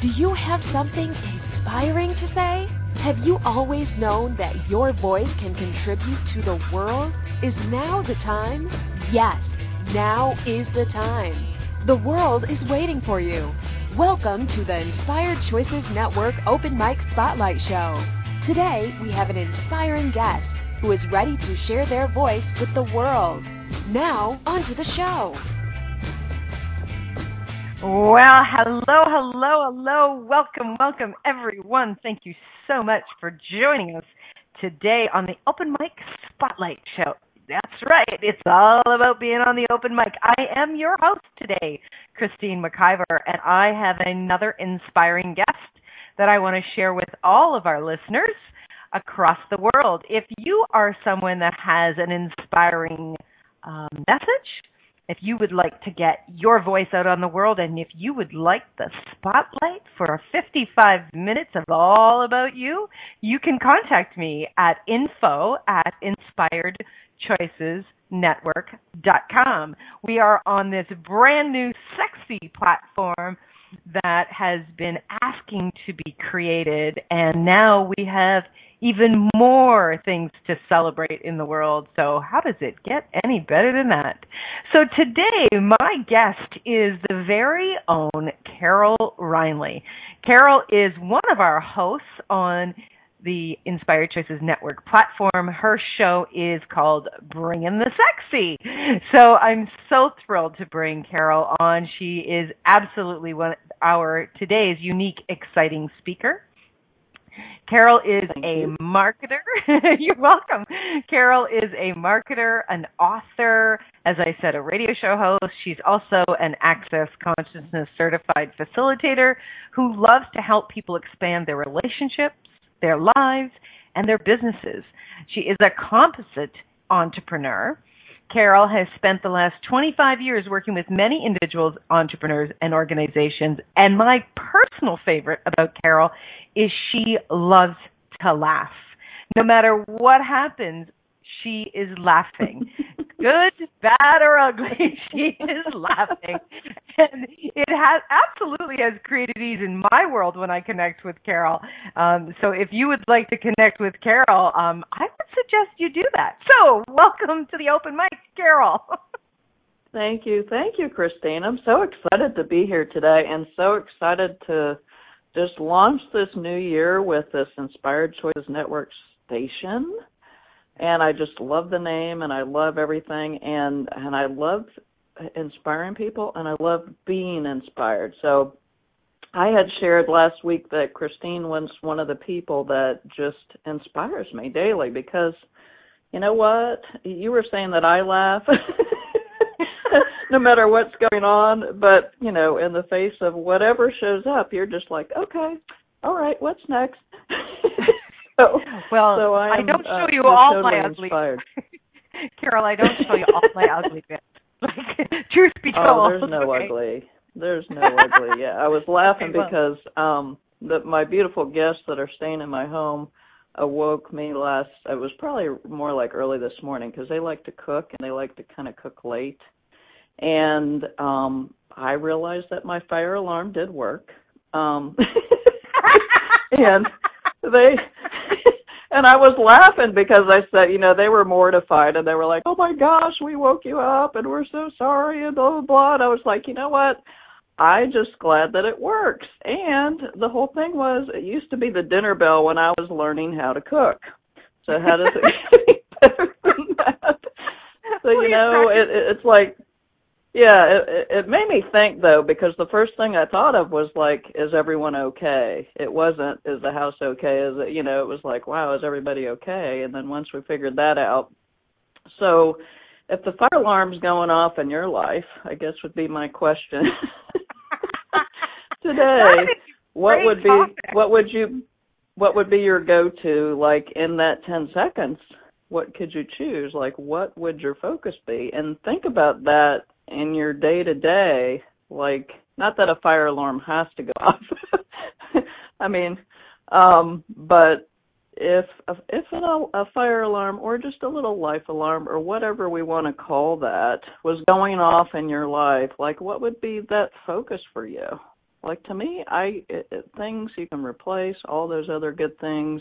Do you have something inspiring to say? Have you always known that your voice can contribute to the world? Is now the time? Yes, now is the time. The world is waiting for you. Welcome to the Inspired Choices Network Open Mic Spotlight Show. Today, we have an inspiring guest who is ready to share their voice with the world. Now, onto the show. Well, hello, hello, hello. Welcome, welcome, everyone. Thank you so much for joining us today on the Open Mic Spotlight Show. That's right. It's all about being on the open mic. I am your host today, Christine McIver, and I have another inspiring guest that I want to share with all of our listeners across the world. If you are someone that has an inspiring um, message, if you would like to get your voice out on the world, and if you would like the spotlight for 55 minutes of all about you, you can contact me at info at inspiredchoicesnetwork.com. We are on this brand new sexy platform that has been asking to be created, and now we have even more things to celebrate in the world. So, how does it get any better than that? So, today, my guest is the very own Carol Reinley. Carol is one of our hosts on the Inspired Choices Network platform. Her show is called Bringing the Sexy. So I'm so thrilled to bring Carol on. She is absolutely one our today's unique, exciting speaker. Carol is a marketer. You're welcome. Carol is a marketer, an author, as I said, a radio show host. She's also an Access Consciousness certified facilitator who loves to help people expand their relationships, their lives, and their businesses. She is a composite entrepreneur. Carol has spent the last 25 years working with many individuals, entrepreneurs, and organizations. And my personal favorite about Carol is she loves to laugh. No matter what happens, she is laughing. Good, bad, or ugly, she is laughing. And it has absolutely has created ease in my world when I connect with Carol. Um, so if you would like to connect with Carol, um, I would suggest you do that. So welcome to the open mic, Carol. Thank you. Thank you, Christine. I'm so excited to be here today and so excited to just launch this new year with this Inspired Choices Network station. And I just love the name and I love everything and and I love inspiring people and I love being inspired. So I had shared last week that Christine was one of the people that just inspires me daily because you know what? You were saying that I laugh no matter what's going on, but you know, in the face of whatever shows up, you're just like, okay, all right, what's next? so, well, so I, I don't show uh, you all totally my ugly inspired. Carol, I don't show you all my ugly bits. Like, truth be told. Oh, there's no okay? ugly. There's no ugly. Yeah, I was laughing Okay, well. because um the my beautiful guests that are staying in my home awoke me last. It was probably more like early this morning because they like to cook and they like to kind of cook late. And um I realized that my fire alarm did work. Um and they and I was laughing because I said, you know, they were mortified and they were like, "Oh my gosh, we woke you up and we're so sorry and blah blah blah." And I was like, you know what? I just glad that it works. And the whole thing was, it used to be the dinner bell when I was learning how to cook. So how does it get any better than that? So you know, it, it it's like yeah, it, it made me think though because the first thing I thought of was like, is everyone okay? It wasn't, is the house okay? Is it, you know, it was like, wow, is everybody okay? And then once we figured that out, so if the fire alarm's going off in your life, I guess would be my question today. What would be topic. what would you what would be your go to like in that 10 seconds? What could you choose? Like what would your focus be? And think about that in your day to day like not that a fire alarm has to go off. I mean, um but if if an, a fire alarm or just a little life alarm or whatever we want to call that was going off in your life, like what would be that focus for you? like to me, I it, it, things you can replace all those other good things.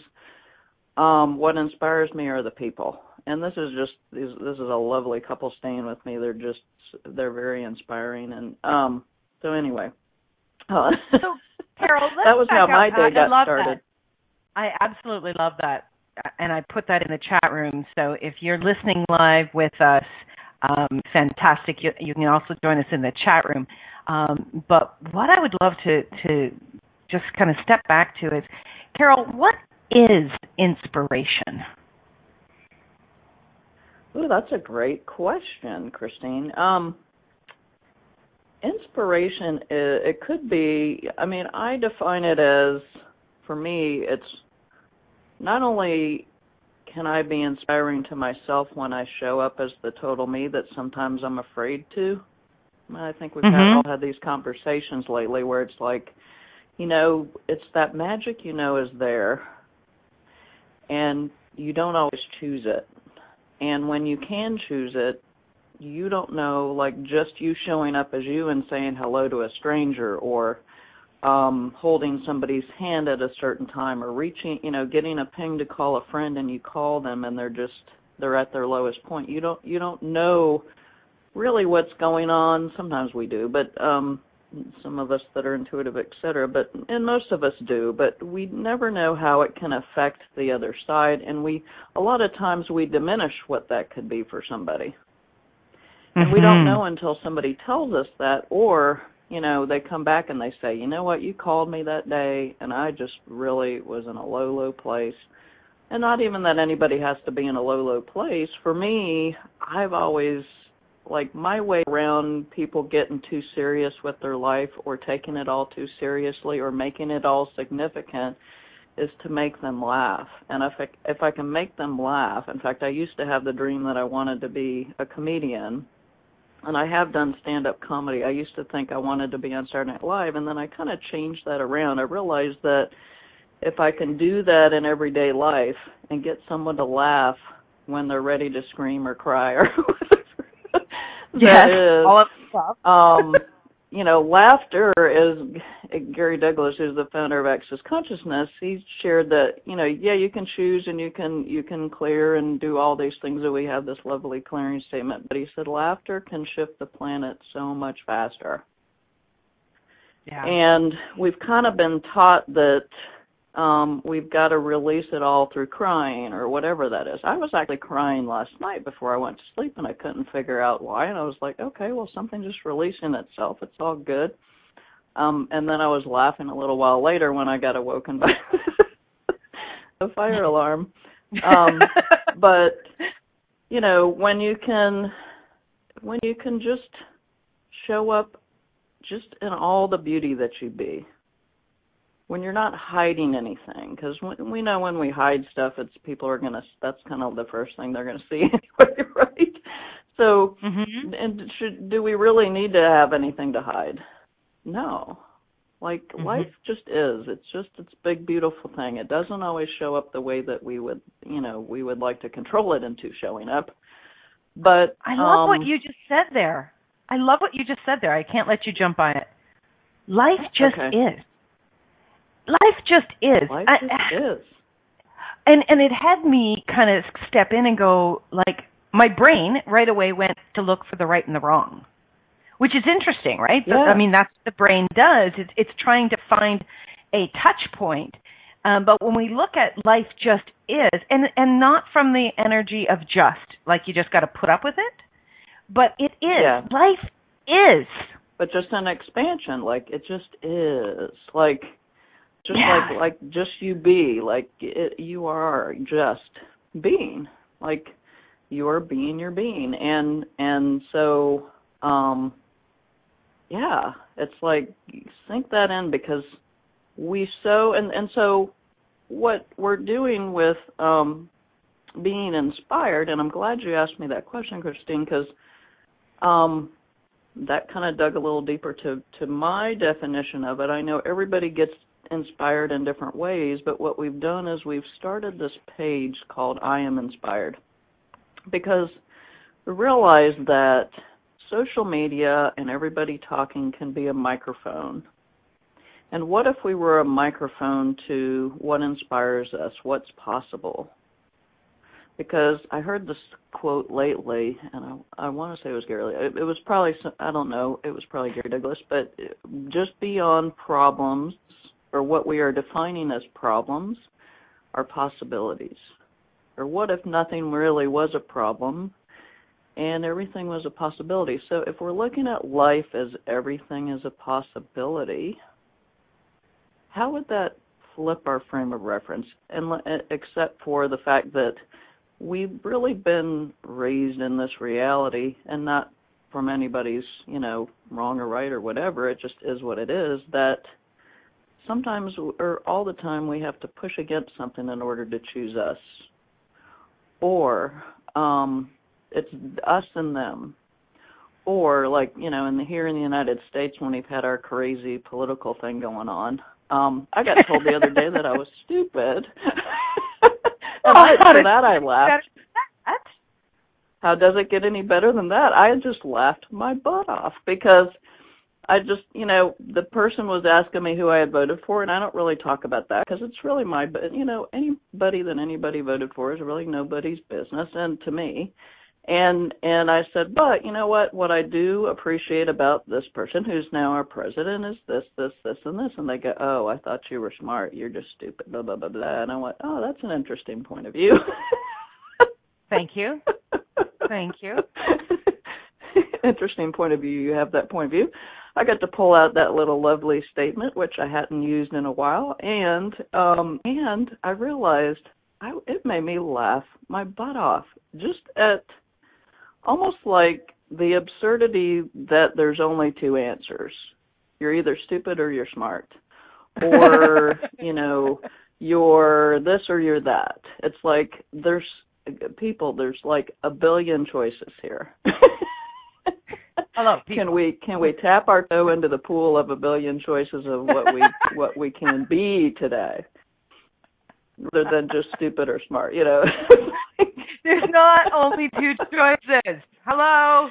Um, what inspires me are the people, and this is just this, is a lovely couple staying with me. They're just they're very inspiring, and um, so anyway. Uh, so Carol, that was how my day got I started. That. I absolutely love that, and I put that in the chat room. So if you're listening live with us, um, fantastic. You, you, can also join us in the chat room. Um, but what I would love to to just kind of step back to is, Carol, what is inspiration? Oh, that's a great question, Christine. Um, inspiration, it could be. I mean, I define it as, for me, it's not only can I be inspiring to myself when I show up as the total me that sometimes I'm afraid to. I think we've mm-hmm. had, all had these conversations lately where it's like, you know, it's that magic you know is there, and you don't always choose it. And when you can choose it, you don't know, like just you showing up as you and saying hello to a stranger or um holding somebody's hand at a certain time or reaching you know getting a ping to call a friend and you call them and they're just they're at their lowest point. You don't you don't know really what's going on. Sometimes we do but um some of us that are intuitive etc but and most of us do but we never know how it can affect the other side and we a lot of times we diminish what that could be for somebody and mm-hmm. we don't know until somebody tells us that or you know, they come back and they say, you know what, you called me that day and I just really was in a low, low place. And not even that anybody has to be in a low, low place. For me, I've always, like, my way around people getting too serious with their life or taking it all too seriously or making it all significant is to make them laugh. And if I, if I can make them laugh, in fact, I used to have the dream that I wanted to be a comedian and I have done stand up comedy. I used to think I wanted to be on Saturday Night Live and then I kind of changed that around. I realized that if I can do that in everyday life and get someone to laugh when they're ready to scream or cry or yes, is all of stuff. um you know, laughter is Gary Douglas, who's the founder of Access Consciousness. He shared that you know, yeah, you can choose and you can you can clear and do all these things that we have this lovely clearing statement. But he said laughter can shift the planet so much faster. Yeah. And we've kind of been taught that um, we've got to release it all through crying or whatever that is. I was actually crying last night before I went to sleep and I couldn't figure out why and I was like, okay, well something just releasing itself. It's all good. Um and then I was laughing a little while later when I got awoken by the fire alarm. Um but you know, when you can when you can just show up just in all the beauty that you be when you're not hiding anything because we know when we hide stuff it's people are going to that's kind of the first thing they're going to see anyway right? So mm-hmm. and should do we really need to have anything to hide? No. Like mm-hmm. life just is. It's just it's big beautiful thing. It doesn't always show up the way that we would you know we would like to control it into showing up. But i love um, what you just said there. I love what you just said there. I can't let you jump on it. Life just okay. is life just is. Life I, just is. And and it had me kind of step in and go like my brain right away went to look for the right and the wrong, which is interesting, right? Yeah. I mean that's what the brain does. It's it's trying to find a touch point. Um, but when we look at life just is, and and not from the energy of just, like you just got to put up with it, but it is. Yeah. Life is. But just an expansion, like it just is. Like just yeah. like like just you be like it, you are just being like you are being your being and and so um yeah it's like sink that in because we so and and so what we're doing with um being inspired and i'm glad you asked me that question christine because um that kind of dug a little deeper to to my definition of it i know everybody gets inspired in different ways, but what we've done is we've started this page called I Am Inspired because we realize that social media and everybody talking can be a microphone. And what if we were a microphone to what inspires us, what's possible? Because I heard this quote lately, and I, I want to say it was Gary. It, it was probably I don't know. It was probably Gary Douglas, but just beyond problems or what we are defining as problems are possibilities. Or what if nothing really was a problem and everything was a possibility? So if we're looking at life as everything is a possibility, how would that flip our frame of reference? And eh, except for the fact that we've really been raised in this reality and not from anybody's, you know, wrong or right or whatever, it just is what it is that sometimes or all the time we have to push against something in order to choose us. Or um it's us and them. Or like, you know, in the here in the United States when we've had our crazy political thing going on, um, I got told the other day that I was stupid. and I, for that I laughed. How does it get any better than that? I just laughed my butt off because I just, you know, the person was asking me who I had voted for, and I don't really talk about that because it's really my, but you know, anybody that anybody voted for is really nobody's business, and to me, and and I said, but you know what? What I do appreciate about this person who's now our president is this, this, this, and this. And they go, oh, I thought you were smart. You're just stupid. Blah blah blah blah. And I went, oh, that's an interesting point of view. Thank you. Thank you. interesting point of view. You have that point of view. I got to pull out that little lovely statement, which I hadn't used in a while, and um and I realized I, it made me laugh my butt off just at almost like the absurdity that there's only two answers. You're either stupid or you're smart. Or, you know, you're this or you're that. It's like there's people, there's like a billion choices here. Hello. People. Can we can we tap our toe into the pool of a billion choices of what we what we can be today? Rather than just stupid or smart, you know. There's not only two choices. Hello?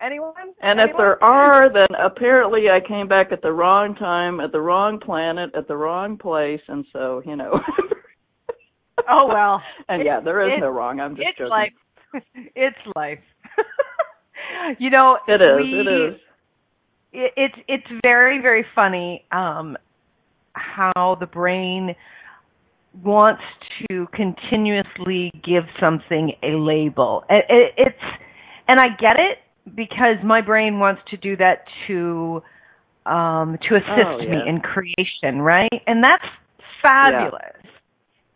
Anyone? And Anyone? if there are, then apparently I came back at the wrong time, at the wrong planet, at the wrong place, and so, you know. oh, well. and yeah, there is no wrong. I'm just it's joking. Life. it's life. You know, it is. We, it is. It, it's it's very very funny um how the brain wants to continuously give something a label. It, it's and I get it because my brain wants to do that to um to assist oh, yeah. me in creation, right? And that's fabulous.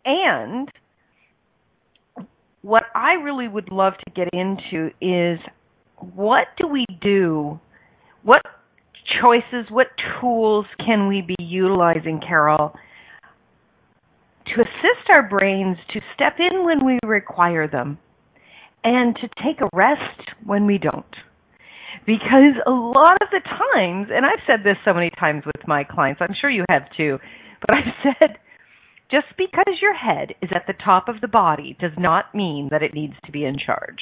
Yeah. And what I really would love to get into is what do we do? What choices, what tools can we be utilizing, Carol, to assist our brains to step in when we require them and to take a rest when we don't. Because a lot of the times, and I've said this so many times with my clients, I'm sure you have too, but I've said just because your head is at the top of the body does not mean that it needs to be in charge.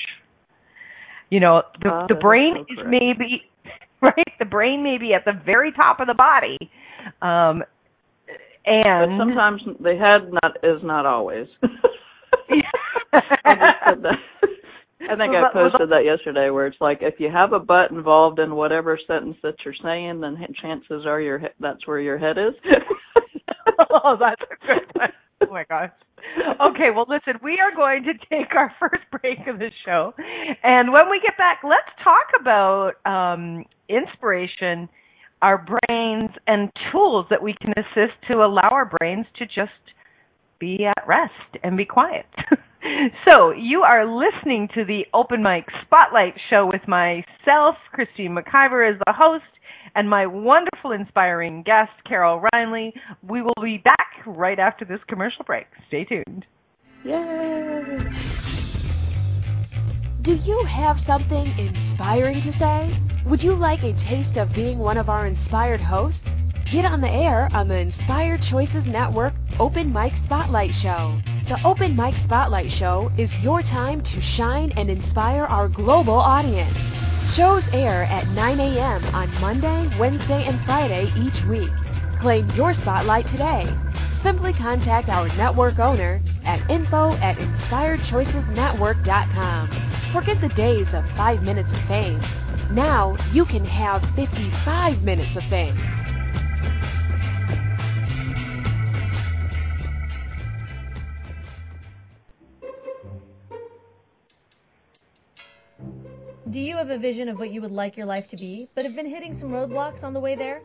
You know, the oh, the brain so is maybe right, the brain may be at the very top of the body. Um and but sometimes the head not is not always. I just said that. I think I posted that yesterday, where it's like if you have a butt involved in whatever sentence that you're saying, then chances are your he- that's where your head is. oh, that's a good one. Oh my gosh. Okay, well listen, we are going to take our first break of the show. And when we get back, let's talk about um inspiration our brains and tools that we can assist to allow our brains to just be at rest and be quiet. so, you are listening to the Open Mic Spotlight Show with myself, Christine McIver, as the host, and my wonderful, inspiring guest, Carol Reinley. We will be back right after this commercial break. Stay tuned. Yay! Do you have something inspiring to say? Would you like a taste of being one of our inspired hosts? Get on the air on the Inspired Choices Network Open Mic Spotlight Show. The Open Mic Spotlight Show is your time to shine and inspire our global audience. Shows air at 9 a.m. on Monday, Wednesday, and Friday each week. Claim your spotlight today. Simply contact our network owner at info at inspiredchoicesnetwork.com. Forget the days of five minutes of fame. Now you can have 55 minutes of fame. Do you have a vision of what you would like your life to be, but have been hitting some roadblocks on the way there?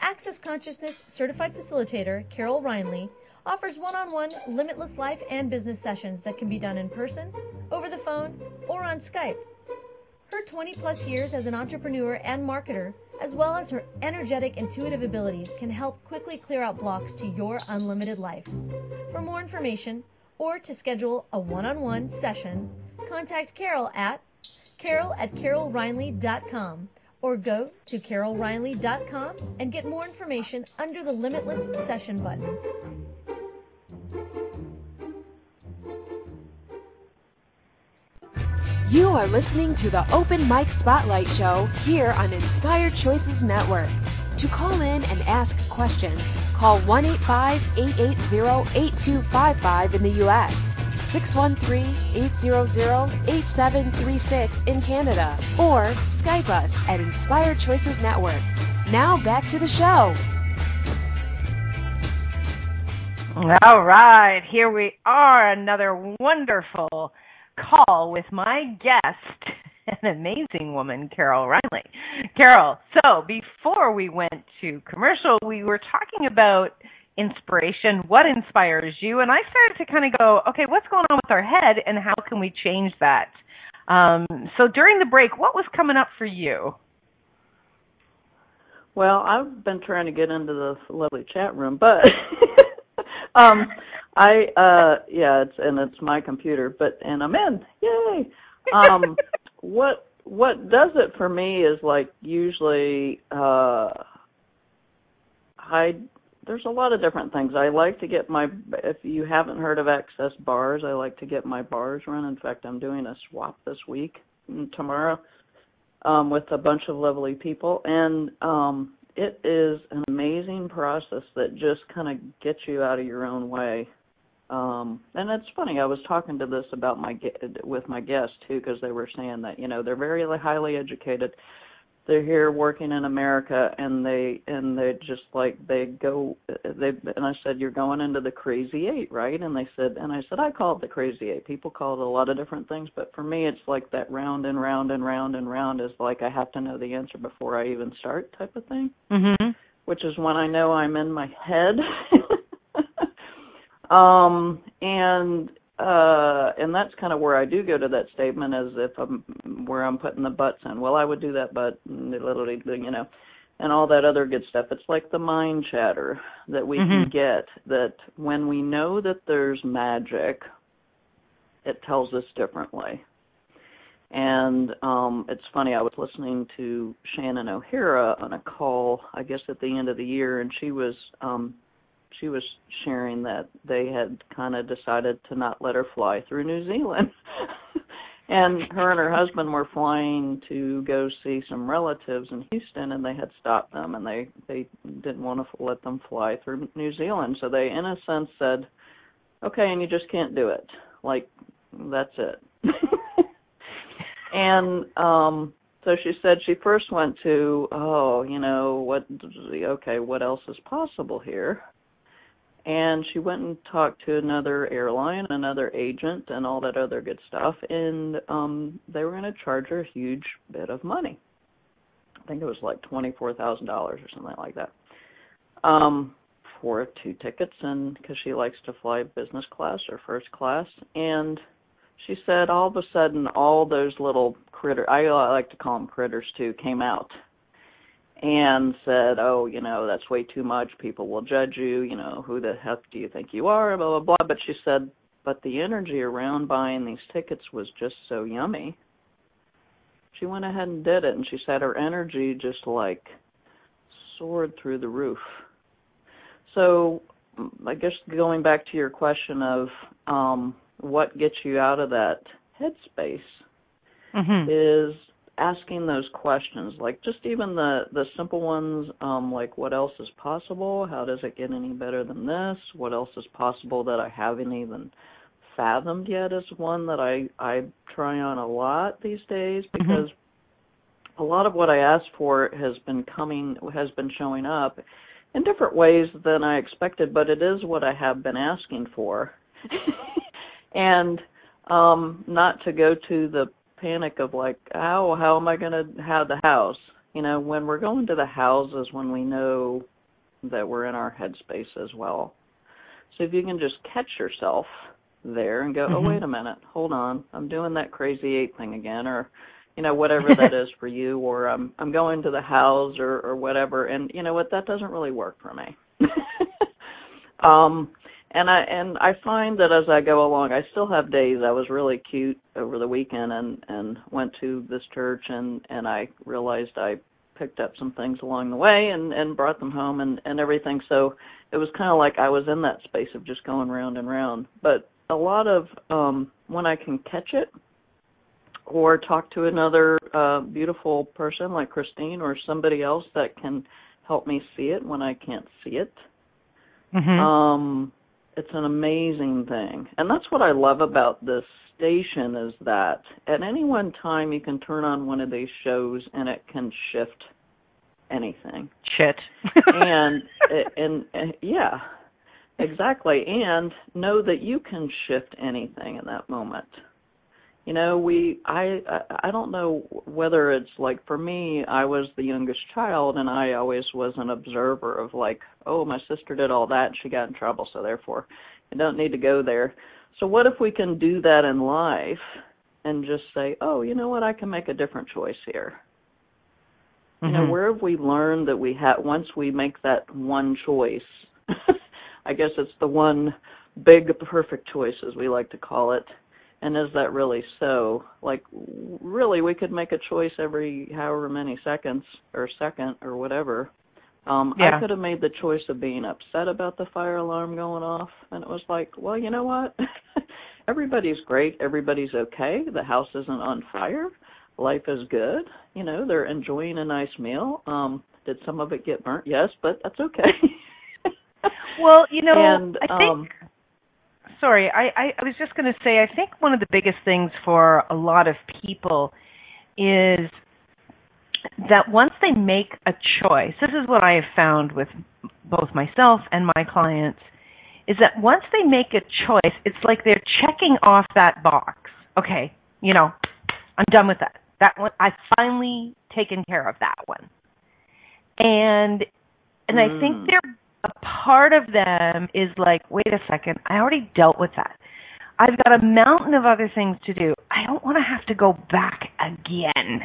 Access Consciousness Certified Facilitator Carol Reinley offers one-on-one limitless life and business sessions that can be done in person, over the phone, or on Skype. Her 20 plus years as an entrepreneur and marketer, as well as her energetic intuitive abilities, can help quickly clear out blocks to your unlimited life. For more information or to schedule a one-on-one session, contact Carol at carol at carolreinley.com or go to carolreinley.com and get more information under the Limitless Session button. You are listening to the Open Mic Spotlight Show here on Inspired Choices Network. To call in and ask a question, call 1 880 8255 in the U.S. 613-800-8736 in Canada or Skype us at Inspired Choices Network. Now back to the show. All right, here we are, another wonderful call with my guest, an amazing woman, Carol Reinley. Carol, so before we went to commercial, we were talking about inspiration, what inspires you, and I started to kind of go, okay, what's going on with our head, and how can we change that? Um, so during the break, what was coming up for you? Well, I've been trying to get into this lovely chat room, but um I uh yeah, it's and it's my computer, but and I'm in. Yay. Um what what does it for me is like usually uh I there's a lot of different things. I like to get my if you haven't heard of Access Bars, I like to get my bars run. In fact, I'm doing a swap this week mm, tomorrow um with a bunch of lovely people and um it is an amazing process that just kind of gets you out of your own way. Um and it's funny, I was talking to this about my with my guests too because they were saying that, you know, they're very highly educated they're here working in America and they and they just like they go they and I said you're going into the crazy 8 right? And they said and I said I call it the crazy 8 people call it a lot of different things but for me it's like that round and round and round and round is like I have to know the answer before I even start type of thing. Mhm which is when I know I'm in my head. Um and uh and that's kind of where I do go to that statement as if I'm where I'm putting the butts in. Well, I would do that, but literally, you know, and all that other good stuff. It's like the mind chatter that we mm-hmm. can get that when we know that there's magic, it tells us differently. And um it's funny, I was listening to Shannon O'Hara on a call, I guess at the end of the year, and she was um she was sharing that they had kind of decided to not let her fly through New Zealand. and her and her husband were flying to go see some relatives in Houston and they had stopped them and they they didn't want to let them fly through New Zealand. So they in a sense said, "Okay, and you just can't do it." Like that's it. and um so she said she first went to, oh, you know, what okay, what else is possible here? And she went and talked to another airline, another agent, and all that other good stuff. And um they were going to charge her a huge bit of money. I think it was like twenty four thousand dollars or something like that. Um, for two tickets, and because she likes to fly business class or first class, and she said all of a sudden all those little critter I like to call them critters too came out and said, "Oh, you know, that's way too much. People will judge you. You know, who the heck do you think you are?" Blah blah blah. But she said, "But the energy around buying these tickets was just so yummy." She went ahead and did it, and she said her energy just like soared through the roof. So, I guess going back to your question of um what gets you out of that headspace mm-hmm. is asking those questions like just even the the simple ones um like what else is possible? How does it get any better than this? What else is possible that i haven't even fathomed yet is one that i i try on a lot these days Mm-hmm. because a lot of what i asked for has been coming has been showing up in different ways than i expected but it is what i have been asking for. And um not to go to the panic of like how how am i going to have the house? You know when we're going to the houses when we know that we're in our headspace as well. So if you can just catch yourself there and go oh Mhm. wait a minute hold on i'm doing that crazy eight thing again or you know whatever that is for you or i'm i'm going to the house or or whatever. And you know what that doesn't really work for me. Um and I and I find that as I go along, I still have days. I was really cute over the weekend and and went to this church and and I realized I picked up some things along the way and and brought them home and and everything. So it was kind of like I was in that space of just going round and round. But a lot of um when I can catch it or talk to another uh beautiful person like Christine or somebody else that can help me see it when I can't see it Mhm. um it's an amazing thing. And that's what i love about this station is that at any one time you can turn on one of these shows and it can shift anything. Shit. and and, and yeah exactly. And know that you can shift anything in that moment you know we i i I don't know whether it's like for me i was the youngest child and i always was an observer of like oh my sister did all that and she got in trouble so therefore i don't need to go there so what if we can do that in life and just say oh you know what i can make a different choice here you know Mhm. where have we learned that we have once we make that one choice i guess it's the one big perfect choice as we like to call it and is that really so? Like really we could make a choice every however many seconds or second or whatever. Um Yeah. i could have made the choice of being upset about the fire alarm going off. And it was like well you know what? Everybody's great. Everybody's okay. The house isn't on fire. Life is good. You know they're enjoying a nice meal. Um did some of it get burnt? Yes but that's okay. Well, you know, and I think. um sorry, I, I, I was just going to say, I think one of the biggest things for a lot of people is that once they make a choice, this is what I have found with both myself and my clients, is that once they make a choice, it's like they're checking off that box. Okay, you know, I'm done with that. That one, I've finally taken care of that one. And and I think Mm. they're a part of them is like, wait a second, I already dealt with that. I've got a mountain of other things to do. I don't want to have to go back again.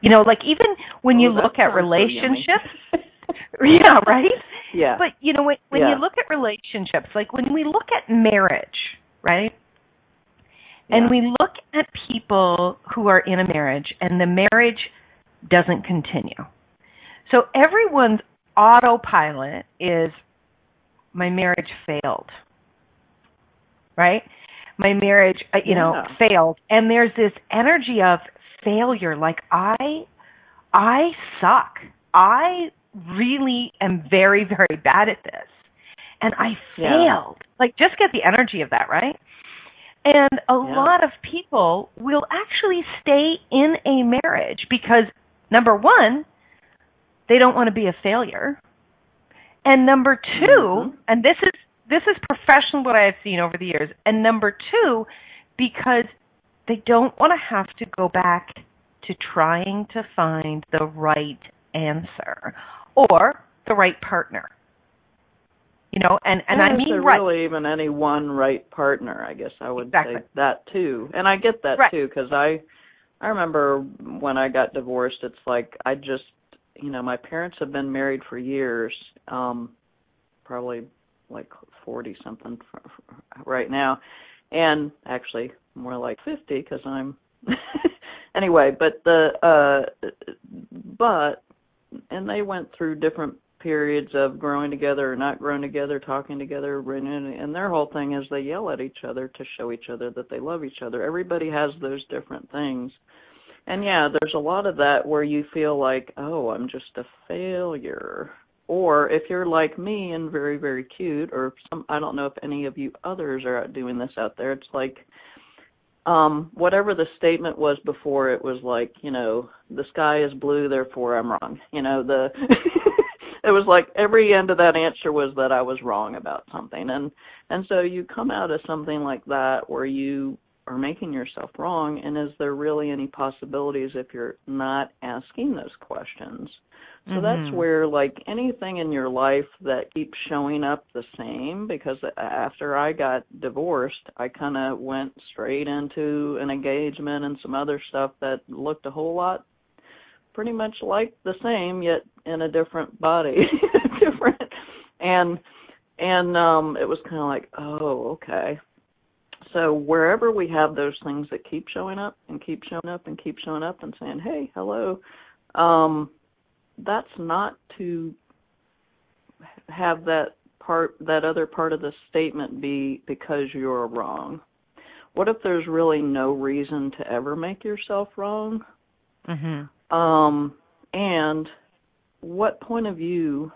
You know, like even when you Oh, that look at sounds so yummy. relationships, yeah, right? yeah But you know, when when Yeah. you look at relationships, like when we look at marriage, right? And Yeah. we look at people who are in a marriage and the marriage doesn't continue. So everyone's autopilot is my marriage failed. Right? My marriage, uh, you know, Yeah. failed. And there's this energy of failure like I I suck. I really am very very bad at this. And I Yeah. failed. Like just get the energy of that, right? And a Yeah. lot of people will actually stay in a marriage because number 1, they don't want to be a failure. And number 2, Mhm. and this is this is professional what I have seen over the years. And number 2, because they don't want to have to go back to trying to find the right answer or the right partner. You know, and and I mean there right. really even any one right partner? I guess I would Exactly. say that too, and I get that Right. too because I, I remember when I got divorced. It's like I just, you know, my parents have been married for years, um, probably like forty something f- f- right now, and actually more like fifty because I'm. anyway, but the uh, but and they went through different periods of growing together or not growing together, talking together, and their whole thing is they yell at each other to show each other that they love each other. Everybody has those different things. And yeah, there's a lot of that where you feel like, oh, I'm just a failure. Or if you're like me and very, very cute, or some, I don't know if any of you others are doing this out there. It's like, um, whatever the statement was before, it was like, you know, the sky is blue, therefore I'm wrong. You know, the it was like every end of that answer was that I was wrong about something, and and so you come out of something like that where you are making yourself wrong and is there really any possibilities if you're not asking those questions? So mm-hmm. that's where like anything in your life that keeps showing up the same because after I got divorced I kind of went straight into an engagement and some other stuff that looked a whole lot pretty much like the same yet in a different body different. And and um it was kind of like oh okay so wherever we have those things that keep showing up and keep showing up and keep showing up and saying, "Hey, hello," um, that's not to have that part, that other part of the statement be because you're wrong. What if there's really no reason to ever make yourself wrong? Mm-hmm. Um, and what point of view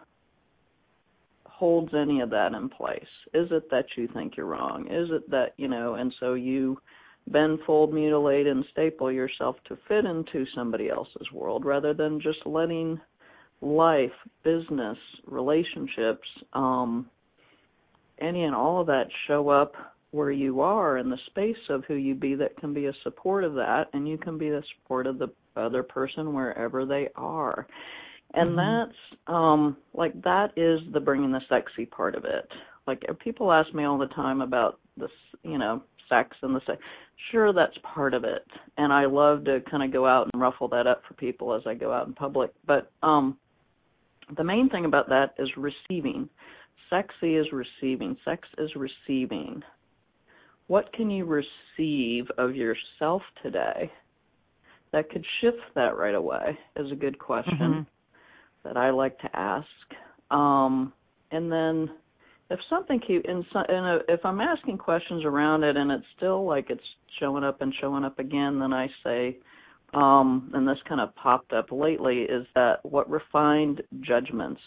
holds any of that in place? Is it that you think you're wrong? Is it that, you know, and so you bend, fold, mutilate, and staple yourself to fit into somebody else's world rather than just letting life, business, relationships, um, any and all of that show up where you are in the space of who you be that can be a support of that and you can be the support of the other person wherever they are and mm-hmm. that's um like that is the bringing the sexy part of it. Like people ask me all the time about this you know sex and the sex sure that's part of it. And i love to kind of go out and ruffle that up for people as i go out in public. But um the main thing about that is receiving. Sexy is receiving. Sex is receiving. What can you receive of yourself today that could shift that right away is a good question. Mm-hmm that I like to ask. Um, and then if something keep in, in if I'm asking questions around it and it's still like it's showing up and showing up again, then I say, um, and this kind of popped up lately, is that what refined judgments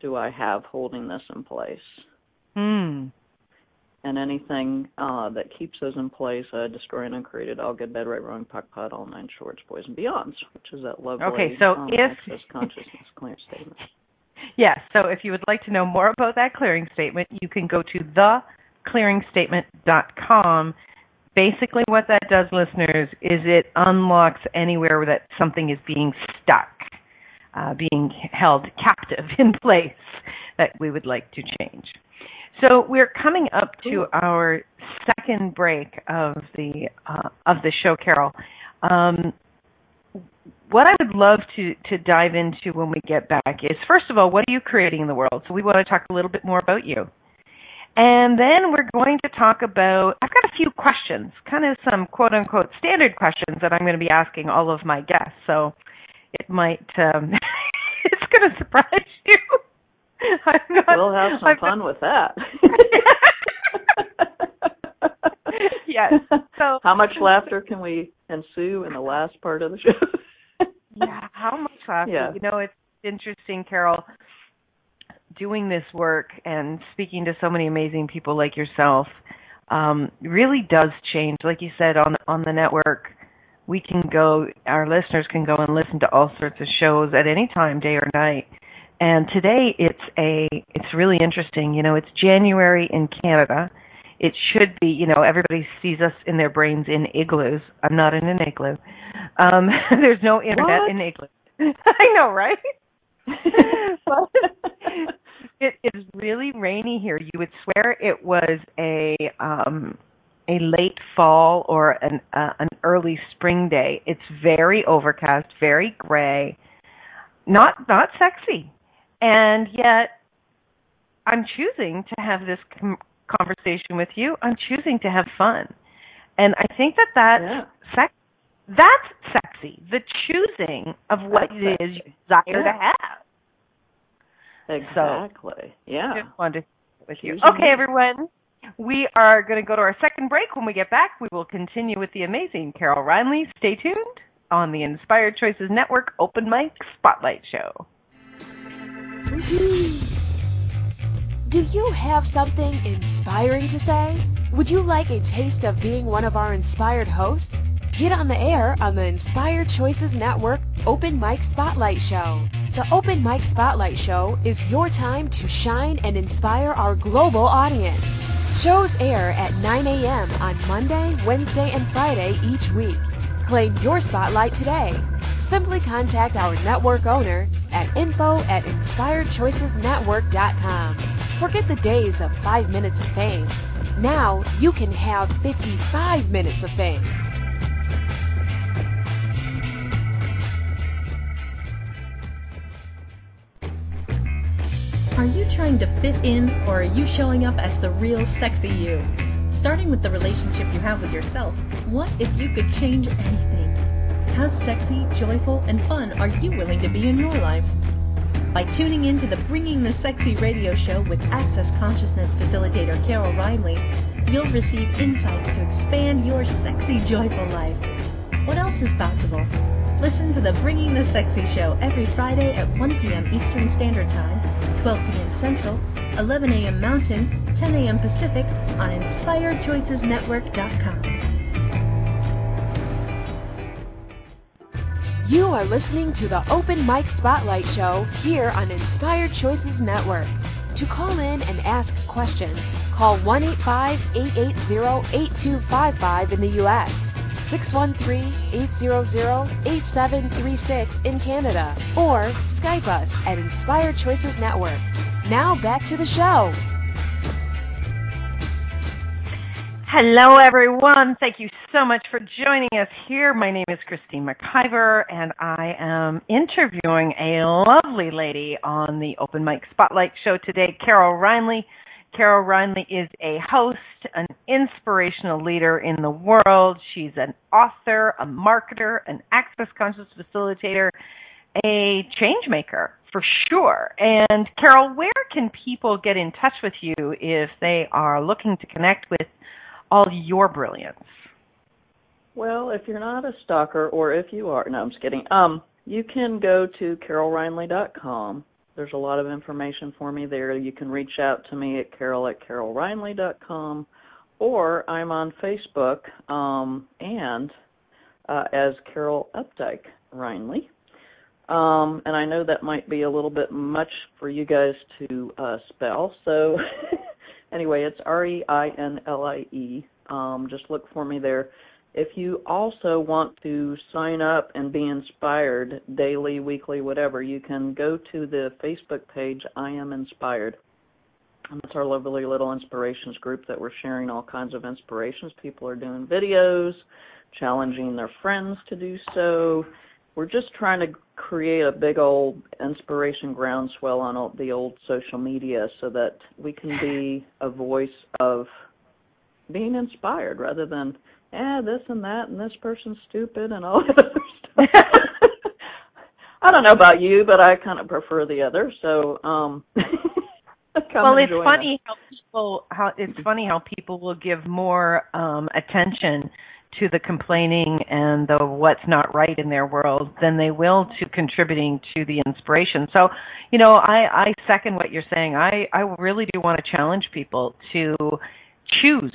do I have holding this in place? Hmm and anything uh, that keeps those in place, uh, destroy and uncreated, all good, bad, right, wrong, POC, POD, all nine shorts, boys and beyonds, which is that lovely okay, so um, if, access consciousness clearance statement. Yes, so if you would like to know more about that clearing statement, you can go to theclearingstatement.com. Basically, what that does, listeners, is it unlocks anywhere that something is being stuck, uh, being held captive in place that we would like to change. So we're coming up to our second break of the uh, of the show, Carol. Um, what I would love to to dive into when we get back is first of all, what are you creating in the world? So we want to talk a little bit more about you. And then we're going to talk about I've got a few questions, kind of some quote unquote standard questions that I'm going to be asking all of my guests. So it might um, it's going to surprise you. Not, we'll have some I'm fun not, with that. yes. So how much laughter can we ensue in the last part of the show? yeah, how much laughter? Yeah. You know, it's interesting, Carol, doing this work and speaking to so many amazing people like yourself um, really does change. Like you said on on the network, we can go. Our listeners can go and listen to all sorts of shows at any time, day or night and today it's a it's really interesting. You know, it's January in Canada. It should be, you know, everybody sees us in their brains in igloos. I'm not in an igloo. Um, there's no internet what? in igloos. I know, right? it is really rainy here. You would swear it was a um a late fall or an uh, an early spring day. It's very overcast, very gray. Not not sexy and yet I'm choosing to have this com- conversation with you. I'm choosing to have fun, and I think that that's yeah. sex. That's sexy. The choosing of what that's it is you desire yeah. to have. Exactly. So, yeah. Just wanted to with you. Okay, everyone. We are going to go to our second break. When we get back, we will continue with the amazing Carol Reinley. Stay tuned. on the Inspired Choices Network Open Mic Spotlight Show. Mm-hmm. Do you have something inspiring to say? Would you like a taste of being one of our inspired hosts? Get on the air on the Inspired Choices Network Open Mic Spotlight Show. The Open Mic Spotlight Show is your time to shine and inspire our global audience. Shows air at 9 a.m. on Monday, Wednesday, and Friday each week. Claim your spotlight today. Simply contact our network owner at info at inspiredchoicesnetwork.com. Forget the days of five minutes of fame. Now you can have 55 minutes of fame. Are you trying to fit in or are you showing up as the real sexy you? Starting with the relationship you have with yourself, what if you could change anything? How sexy, joyful, and fun are you willing to be in your life? By tuning in to the Bringing the Sexy radio show with Access Consciousness facilitator Carol Reinley, you'll receive insights to expand your sexy, joyful life. What else is possible? Listen to the Bringing the Sexy show every Friday at 1 p.m. Eastern Standard Time, 12 p.m. Central, 11 a.m. Mountain, 10 a.m. Pacific on InspiredChoicesNetwork.com. You are listening to the Open Mic Spotlight Show here on Inspired Choices Network. To call in and ask a question, call 1-855-880-8255 in the U.S., 613-800-8736 in Canada, or Skype us at Inspired Choices Network. Now back to the show. Hello, everyone. Thank you so much for joining us here. My name is Christine McIver, and I am interviewing a lovely lady on the Open Mic Spotlight show today, Carol Reinley. Carol Reinley is a host, an inspirational leader in the world. She's an author, a marketer, an access conscious facilitator, a change maker for sure. And Carol, where can people get in touch with you if they are looking to connect with all your brilliance? Well, if you're not a stalker, or if you are, no, I'm just kidding. Um, you can go to carolreinley.com. There's a lot of information for me there. You can reach out to me at carol at carolreinley.com, or I'm on Facebook um, and uh, as Carol Updike Reinley. Um, and I know that might be a little bit much for you guys to uh, spell, so anyway, it's R E I N L I E. Um, just look for me there. If you also want to sign up and be inspired daily, weekly, whatever, you can go to the Facebook page I Am Inspired. And that's our lovely little inspirations group that we're sharing all kinds of inspirations. People are doing videos, challenging their friends to do so. We're just trying to create a big old inspiration groundswell on all the old social media so that we can be a voice of being inspired rather than eh this and that and this person's stupid and all that other stuff. I don't know about you, but I kind of prefer the other. So, um well, it's funny how people how it's funny how people will give more um attention to the complaining and the what's not right in their world than they will to contributing to the inspiration. So, you know, I I second what you're saying. I I really do want to challenge people to choose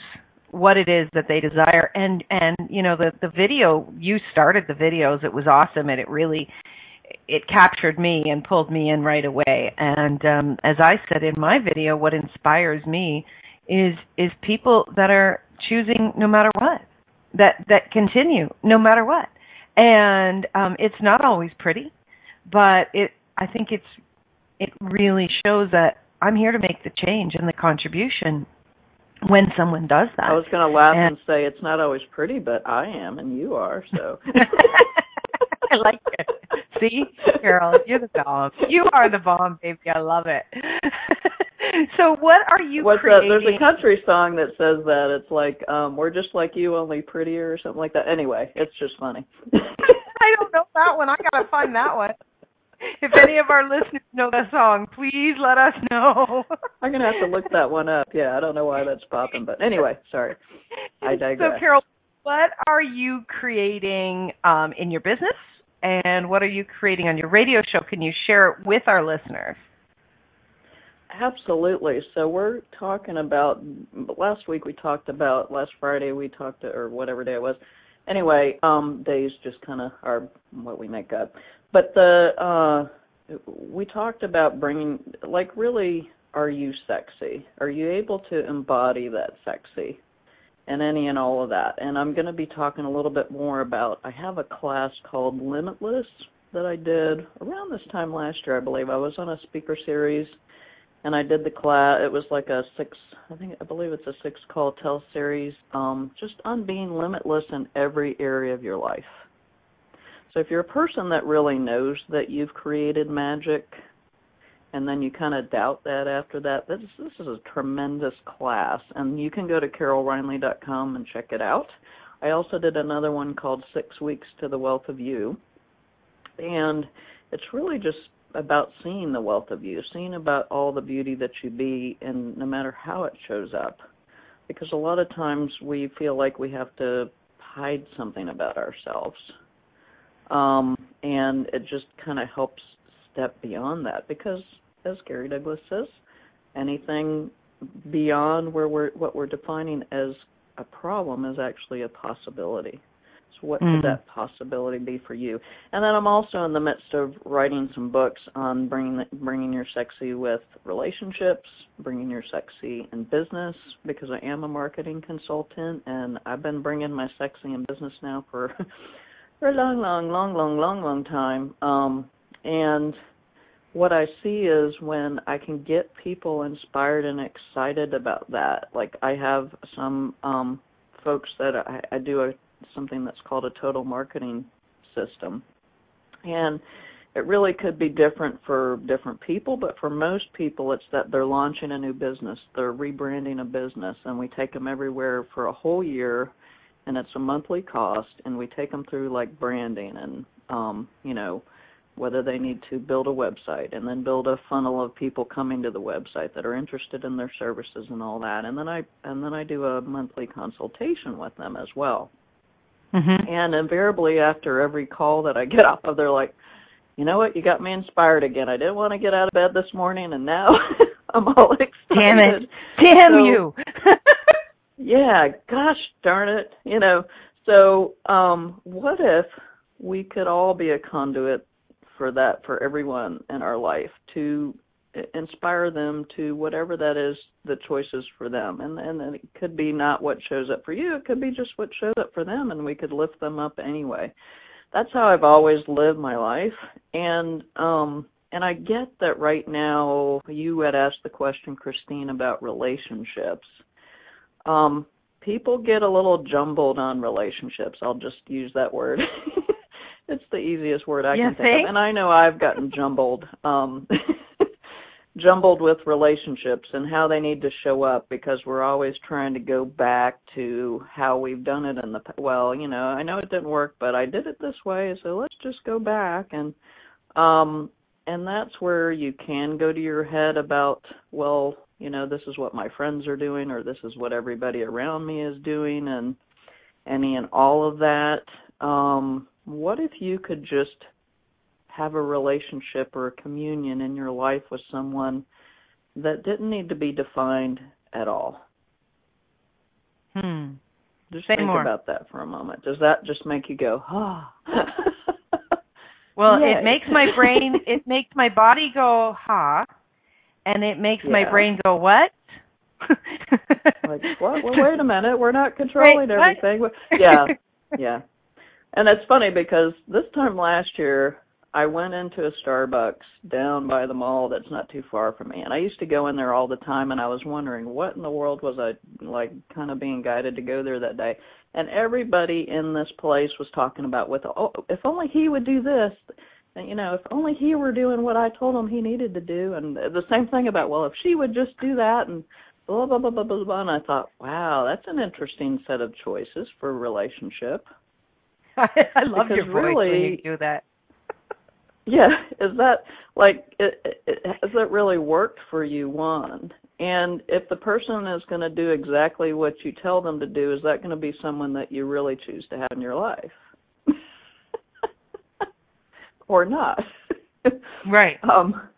what it is that they desire and and you know the the video you started the videos it was awesome and it really it captured me and pulled me in right away and um as i said in my video what inspires me is is people that are choosing no matter what that that continue no matter what and um it's not always pretty but it i think it's it really shows that i'm here to make the change and the contribution when someone does that. I was going to laugh and, and, say it's not always pretty, but I am and you are, so. I like it. See, Carol, you're the bomb. You are the bomb, baby. I love it. so, what are you What's creating? That? There's a country song that says that. It's like um we're just like you, only prettier, or something like that. Anyway, it's just funny. I don't know that one. I gotta find that one if any of our listeners know that song, please let us know. I'm gonna have to look that one up. Yeah, I don't know why that's popping, but anyway, sorry. I digress. So, Carol, what are you creating um, in your business, and what are you creating on your radio show? Can you share it with our listeners? Absolutely. So we're talking about last week we talked about last Friday we talked or whatever day it was. Anyway, um days just kind of are what we make up. But the uh we talked about bringing like really are you sexy? Are you able to embody that sexy? And any and all of that. And I'm going to be talking a little bit more about I have a class called Limitless that I did around this time last year, I believe. I was on a speaker series and I did the class. It was like a six, I think I believe it's a six call tell series, um, just on being limitless in every area of your life. So if you're a person that really knows that you've created magic, and then you kind of doubt that after that, this this is a tremendous class, and you can go to carolreinley.com and check it out. I also did another one called Six Weeks to the Wealth of You, and it's really just about seeing the wealth of you, seeing about all the beauty that you be, and no matter how it shows up. Because a lot of times we feel like we have to hide something about ourselves. Um, and it just kind of helps step beyond that because, as Gary Douglas says, anything beyond where we're what we're defining as a problem is actually a possibility what mm. could that possibility be for you? And then I'm also in the midst of writing some books on bringing bringing your sexy with relationships, bringing your sexy in business because I am a marketing consultant and I've been bringing my sexy in business now for for a long, long, long, long, long, long time. Um, and what I see is when I can get people inspired and excited about that. Like I have some um folks that I, I do a something that's called a total marketing system. And it really could be different for different people, but for most people, it's that they're launching a new business, they're rebranding a business, and we take them everywhere for a whole year, and it's a monthly cost, and we take them through like branding and, um, you know, whether they need to build a website and then build a funnel of people coming to the website that are interested in their services and all that, and then I and then I do a monthly consultation with them as well. Mm-hmm. And invariably, after every call that I get off of, they're like, "You know what? You got me inspired again. I didn't want to get out of bed this morning, and now I'm all excited." Damn it! Damn so, you! yeah, gosh darn it! You know. So, um, what if we could all be a conduit for that for everyone in our life to inspire them to whatever that is the choices for them. And and it could be not what shows up for you it could be just what shows up for them and we could lift them up anyway. That's how i've always lived my life. And um and i get that right now you had asked the question christine about relationships. Um people get a little jumbled on relationships. I'll just use that word. It's the easiest word i can think? think of. and i know i've gotten jumbled um jumbled with relationships and how they need to show up because we're always trying to go back to how we've done it in the well you know i know it didn't work but i did it this way so let's just go back. And um and that's where you can go to your head about well you know this is what my friends are doing or this is what everybody around me is doing and any and all of that. Um what if you could just have a relationship or a communion in your life with someone that didn't need to be defined at all. Hmm. Just Say think more. about that for a moment. Does that just make you go, ah? well, Yay. it makes my brain, it makes my body go ha, and it makes my brain go what? like, what? Well, wait a minute. We're not controlling Wait, everything. Yeah, yeah. And it's funny because this time last year, I went into a Starbucks down by the mall that's not too far from me. And I used to go in there all the time and I was wondering what in the world was I like kind of being guided to go there that day. And everybody in this place was talking about with oh if only he would do this and you know, if only he were doing what I told him he needed to do and the same thing about well if she would just do that and blah blah blah blah blah blah and I thought, Wow, that's an interesting set of choices for a relationship. I, I love Because your voice when you do that. Yeah, is that like it, it, has that really worked for you? One, And if the person is going to do exactly what you tell them to do, is that going to be someone that you really choose to have in your life? or not? Right. um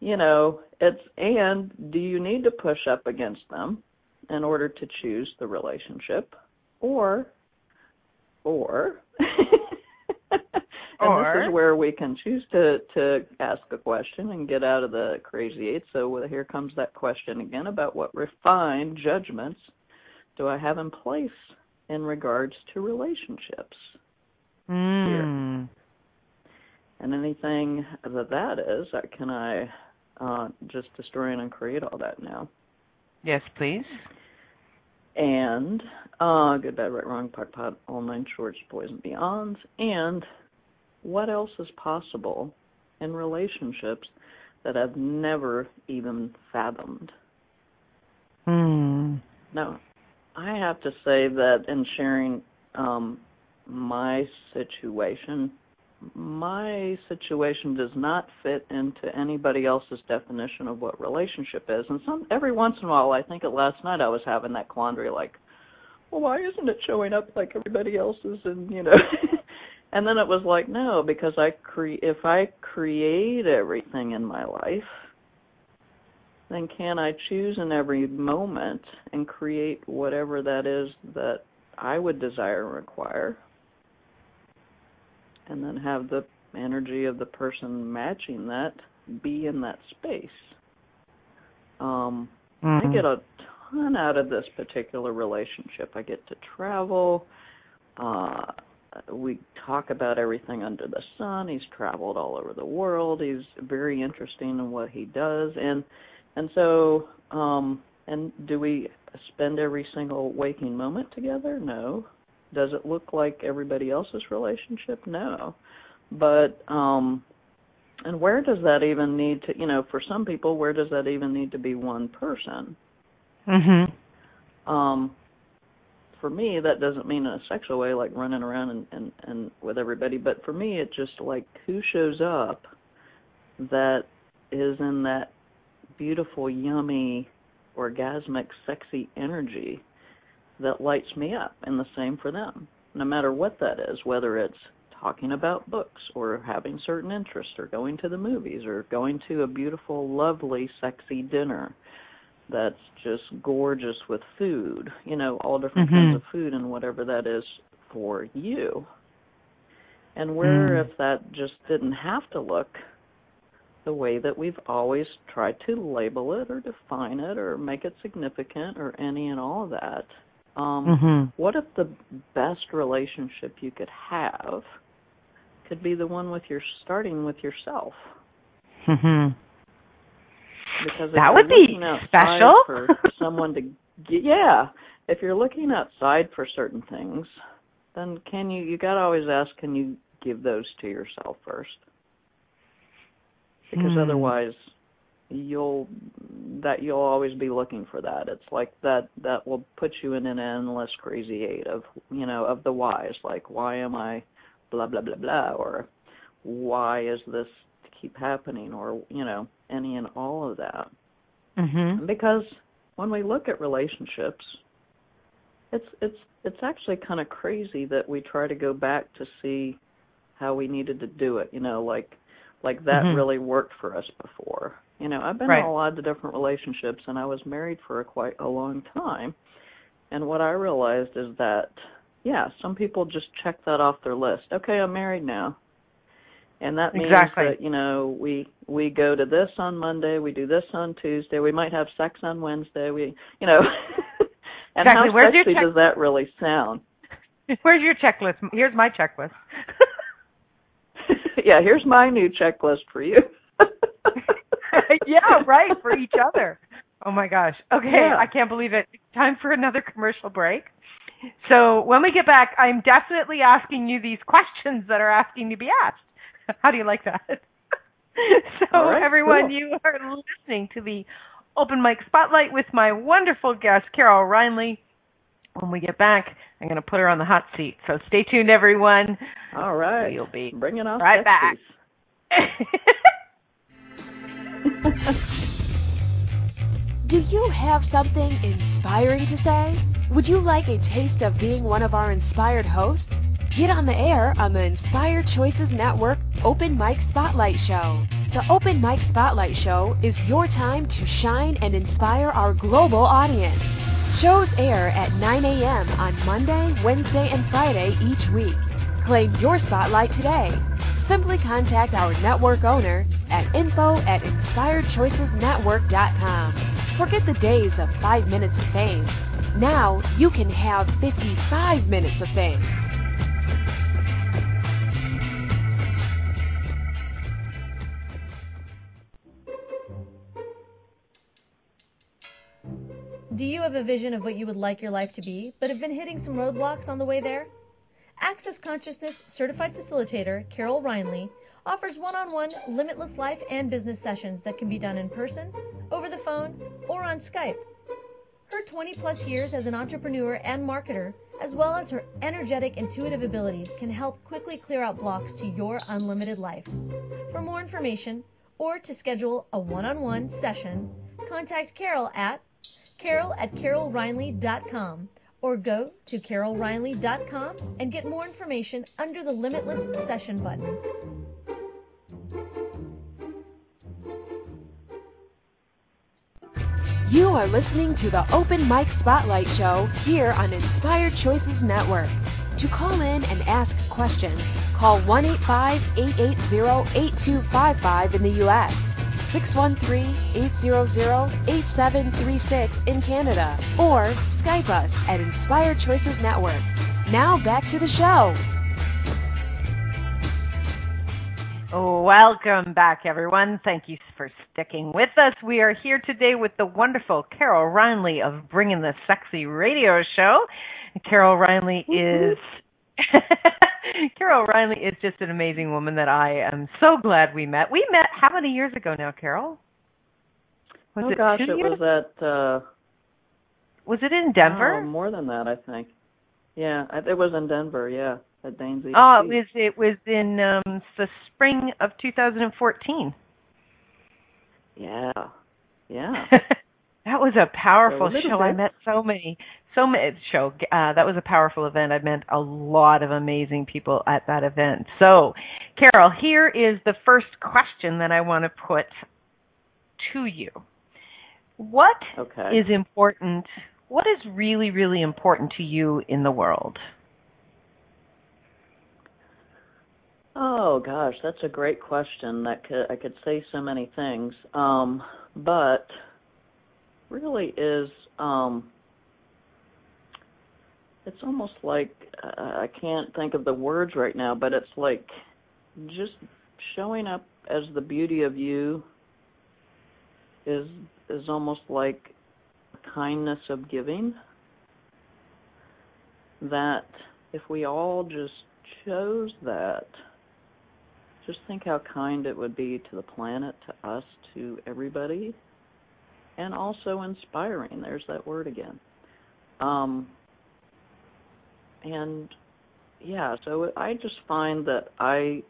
you know, it's and do you need to push up against them in order to choose the relationship or or and Or- this is where we can choose to to ask a question and get out of the crazy eight. So here comes that question again about what refined judgments do I have in place in regards to relationships Mm. and anything that that is. That can I uh, just destroy and uncreate all that now? Yes, please. and uh good bad right wrong POC POD all nine shorts boys and beyonds and what else is possible in relationships that i've never even fathomed? Hmm. now i have to say that in sharing um my situation my situation does not fit into anybody else's definition of what relationship is. And some every once in a while i think it last night i was having that quandary like well why isn't it showing up like everybody else's and you know and then it was like no because i cre- if i create everything in my life then can i choose in every moment and create whatever that is that i would desire and require and then have the energy of the person matching that be in that space. Um, I Mhm. get a ton out of this particular relationship. I get to travel. Uh, we talk about everything under the sun. He's traveled all over the world. He's very interesting in what he does, and and so um, and do we spend every single waking moment together? No. Does it look like everybody else's relationship? No. But um and where does that even need to you know, for some people where does that even need to be one person? Mhm. Um for me that doesn't mean in a sexual way like running around and, and, and with everybody, but for me it just like who shows up that is in that beautiful, yummy, orgasmic, sexy energy that lights me up, and the same for them. No matter what that is, whether it's talking about books or having certain interests or going to the movies or going to a beautiful, lovely, sexy dinner that's just gorgeous with food, you know, all different Mhm. kinds of food and whatever that is for you. And where Mm. if that just didn't have to look the way that we've always tried to label it or define it or make it significant or any and all of that. Um, Mhm. What if the best relationship you could have could be the one with your starting with yourself? Mhm. Because That would be special. for someone to, get, yeah, if you're looking outside for certain things, then can you? You got to always ask, can you give those to yourself first? because Hmm. otherwise you'll that you'll always be looking for that it's like that that will put you in an endless crazy eight of you know of the whys like why am i blah blah blah blah or why is this keep happening or you know any and all of that Mhm. because when we look at relationships it's it's it's actually kind of crazy that we try to go back to see how we needed to do it you know like like that Mhm. really worked for us before you know i've been Right. in a lot of different relationships and i was married for a quite a long time and what i realized is that yeah some people just check that off their list okay i'm married now and that means Exactly. that you know we we go to this on monday we do this on tuesday we might have sex on wednesday we you know and Exactly. how Where's sexy check- does that really sound Where's your checklist? Here's my checklist. yeah here's my new checklist for you yeah, right, for each other. Oh my gosh. Okay, Yeah. I can't believe it. Time for another commercial break. So when we get back, I'm definitely asking you these questions that are asking to be asked. How do you like that? so All right, everyone, cool. you are listening to the Open Mic Spotlight with my wonderful guest, Carol Reinley. When we get back, I'm going to put her on the hot seat. So stay tuned, everyone. all right you'll be bringing it on right back. Do you have something inspiring to say? Would you like a taste of being one of our inspired hosts? Get on the air on the Inspired Choices Network Open Mic Spotlight Show. The Open Mic Spotlight Show is your time to shine and inspire our global audience. Shows air at 9 a.m. on Monday, Wednesday, and Friday each week. Claim your spotlight today. Simply contact our network owner at info at inspiredchoicesnetwork.com. Forget the days of 5 minutes of fame. Now you can have 55 minutes of fame. Do you have a vision of what you would like your life to be, but have been hitting some roadblocks on the way there? Access Consciousness certified facilitator Carol Reinley offers one on one limitless life and business sessions that can be done in person, over the phone, or on Skype. Her 20 plus years as an entrepreneur and marketer, as well as her energetic intuitive abilities, can help quickly clear out blocks to your unlimited life. For more information or to schedule a one on one session, contact Carol at carol at carolreinley.com or go to carolreinley.com and get more information under the Limitless Session button. You are listening to the Open Mic Spotlight Show here on Inspired Choices Network. To call in and ask a question, call 1 880 8255 in the U.S., 613 800 8736 in Canada, or Skype us at Inspired Choices Network. Now back to the show. Welcome back, everyone. Thank you for sticking with us. We are here today with the wonderful Carol Reinley of Bringing the Sexy Radio Show. Carol Reinley is Carol Reinley is just an amazing woman that I am so glad we met. We met how many years ago now, Carol? Was oh it gosh, it years? was at. uh Was it in Denver? Oh, more than that, I think. Yeah, it was in Denver. Yeah at Danes Oh, it was it was in um the spring of 2014. Yeah, yeah. that was a powerful show. Bit. I met so many, so many show. Uh, that was a powerful event. I met a lot of amazing people at that event. So, Carol, here is the first question that I want to put to you. What okay. is important? What is really, really important to you in the world? Oh gosh, that's a great question. That could I could say so many things, um, but really is um, it's almost like uh, I can't think of the words right now, but it's like just showing up as the beauty of you is is almost like kindness of giving. That if we all just chose that just think how kind it would be to the planet, to us, to everybody, and also inspiring. There's that word again. Um, and yeah, so I just find that I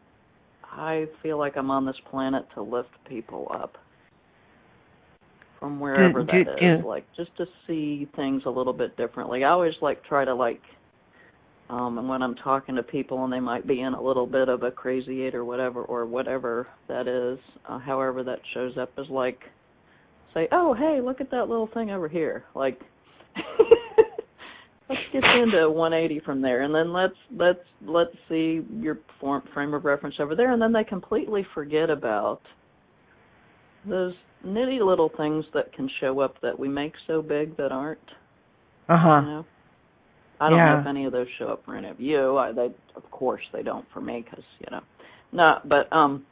I feel like I'm on this planet to lift people up from wherever that is, like just to see things a little bit differently. I always like try to like um, and when I'm talking to people and they might be in a little bit of a crazy eight or whatever or whatever that is, uh, however that shows up is like say, "Oh, hey, look at that little thing over here." Like let's get into 180 from there and then let's let's let's see your form, frame of reference over there and then they completely forget about those nitty little things that can show up that we make so big that aren't. Uh-huh. You know? I don't yeah. know if any of those show up for any of you. I, they, of course, they don't for me because you know, no. But um,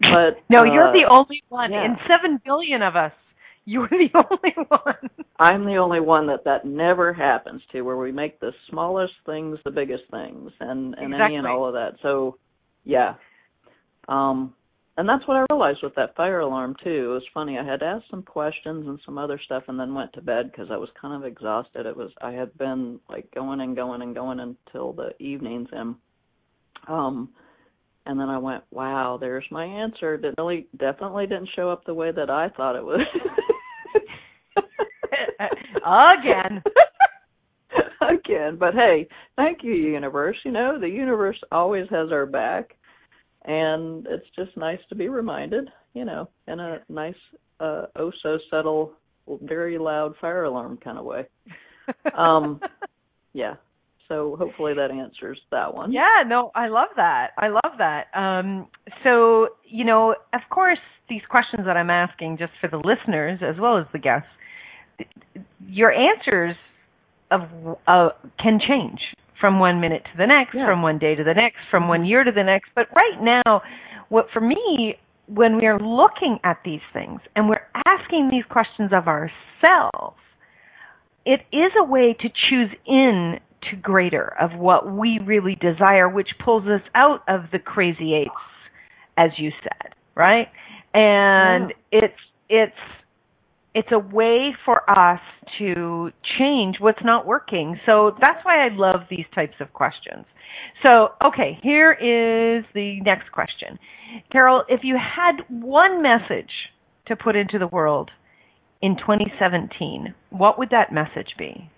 but no, uh, you're the only one yeah. in seven billion of us. You're the only one. I'm the only one that that never happens to, where we make the smallest things the biggest things, and and exactly. any and all of that. So, yeah. Um, and that's what I realized with that fire alarm too. It was funny. I had asked some questions and some other stuff, and then went to bed because I was kind of exhausted. It was I had been like going and going and going until the evenings, and um, and then I went, "Wow, there's my answer." It really definitely didn't show up the way that I thought it would. Again. Again, but hey, thank you, universe. You know, the universe always has our back, and it's just nice to be reminded. You know, in a nice, uh, oh so subtle, very loud fire alarm kind of way. Um, yeah. So hopefully that answers that one. Yeah, no, I love that. I love that. Um, so, you know, of course, these questions that I'm asking just for the listeners as well as the guests, your answers of uh, can change from one minute to the next, Yeah. from one day to the next, from one year to the next. But right now, what for me, when we are looking at these things and we're asking these questions of ourselves, it is a way to choose in to greater of what we really desire, which pulls us out of the crazy eights, as you said, right? And it's it's it's a way for us to change what's not working. So that's why I love these types of questions. So, okay, here is the next question. Carol, if you had one message to put into the world in 2017, what would that message be?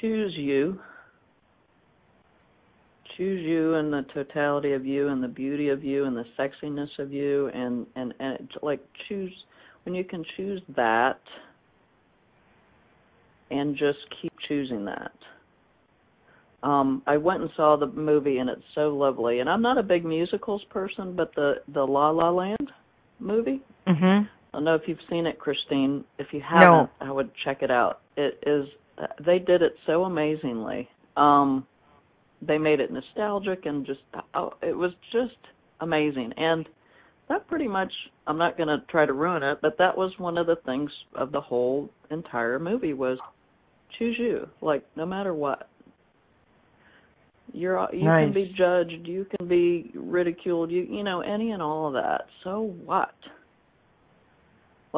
choose you choose you and the totality of you and the beauty of you and the sexiness of you and and and like choose when you can choose that and just keep choosing that um i went and saw the movie and it's so lovely and i'm not a big musicals person but the the la la land movie Mm-hmm. I don't know if you've seen it, Christine. If you haven't, No. I would check it out. It is uh, they did it so amazingly. Um they made it nostalgic and just oh, it was just amazing. And that pretty much I'm not going to try to ruin it, but that was one of the things of the whole entire movie was choose you. Like no matter what. You're you Nice. can be judged, you can be ridiculed, you you know any and all of that. So what?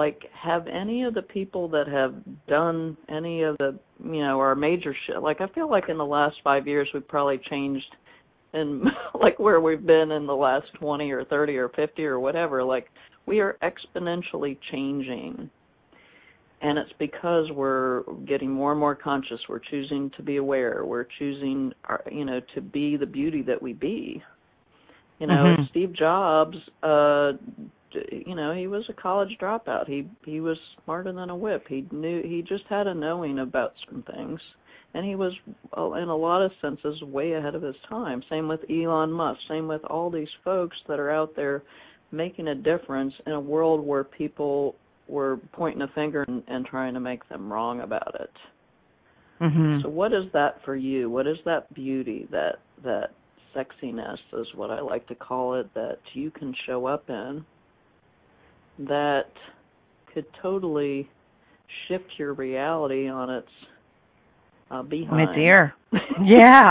Like have any of the people that have done any of the you know our major shit like i feel like in the last five years we've probably changed in like where we've been in the last twenty or thirty or fifty or whatever. Like we are exponentially changing. And it's because we're getting more and more conscious. We're choosing to be aware. We're choosing our, you know to be the beauty that we be. You know Mhm. steve jobs uh you know he was a college dropout. He he was smarter than a whip. He knew he just had a knowing about certain things. And he was uh, in a lot of senses way ahead of his time. Same with elon musk. Same with all these folks that are out there making a difference in a world where people were pointing a finger and, and trying to make them wrong about it. Mhm. so what is that for you? What is that beauty, that that sexiness is what I like to call it that you can show up in that could totally shift your reality on its uh behind. My dear. Yeah.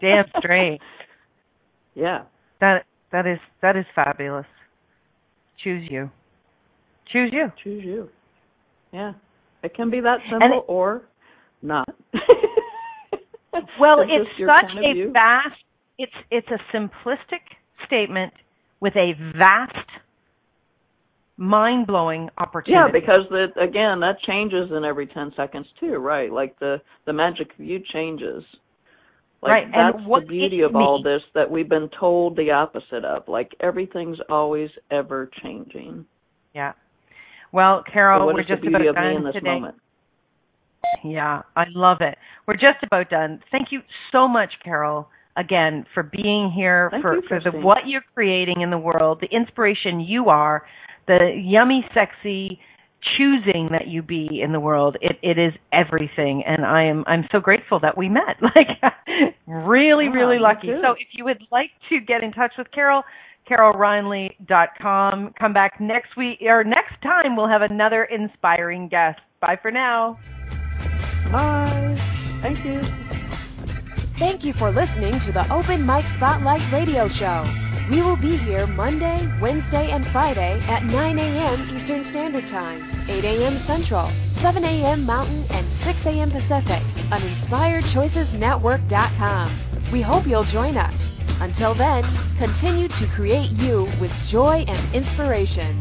Damn straight. Yeah. That that is that is fabulous. Choose you. Choose you. Choose you. Yeah. It can be that simple it- or not. Well, It's it's such a vast it's it's a simplistic statement with a vast mind-blowing opportunity. Yeah, because the again that changes in every ten seconds too, right? Like the the magic view changes. Like Right, and that's what the beauty of all this that we've been told the opposite of. Like everything's always ever changing. Yeah. Well, Carol, what we're just about done in this today. moment? Yeah, I love it. We're just about done. Thank you so much, Carol, again for being here for for the what you're creating in the world, the inspiration you are, the yummy, sexy choosing that you be in the world. It it is everything, and I am I'm so grateful that we met. Like, really, Yeah, really lucky. So, if you would like to get in touch with Carol. CarolReinley.com. Come back next week or next time. We'll have another inspiring guest. Bye for now. Bye. Thank you. Thank you for listening to the Open Mic Spotlight Radio Show. We will be here Monday, Wednesday, and Friday at 9 a.m. Eastern Standard Time, 8 a.m. Central, 7 a.m. Mountain, and 6 a.m. Pacific on InspiredChoicesNetwork.com. We hope you'll join us. Until then, continue to create you with joy and inspiration.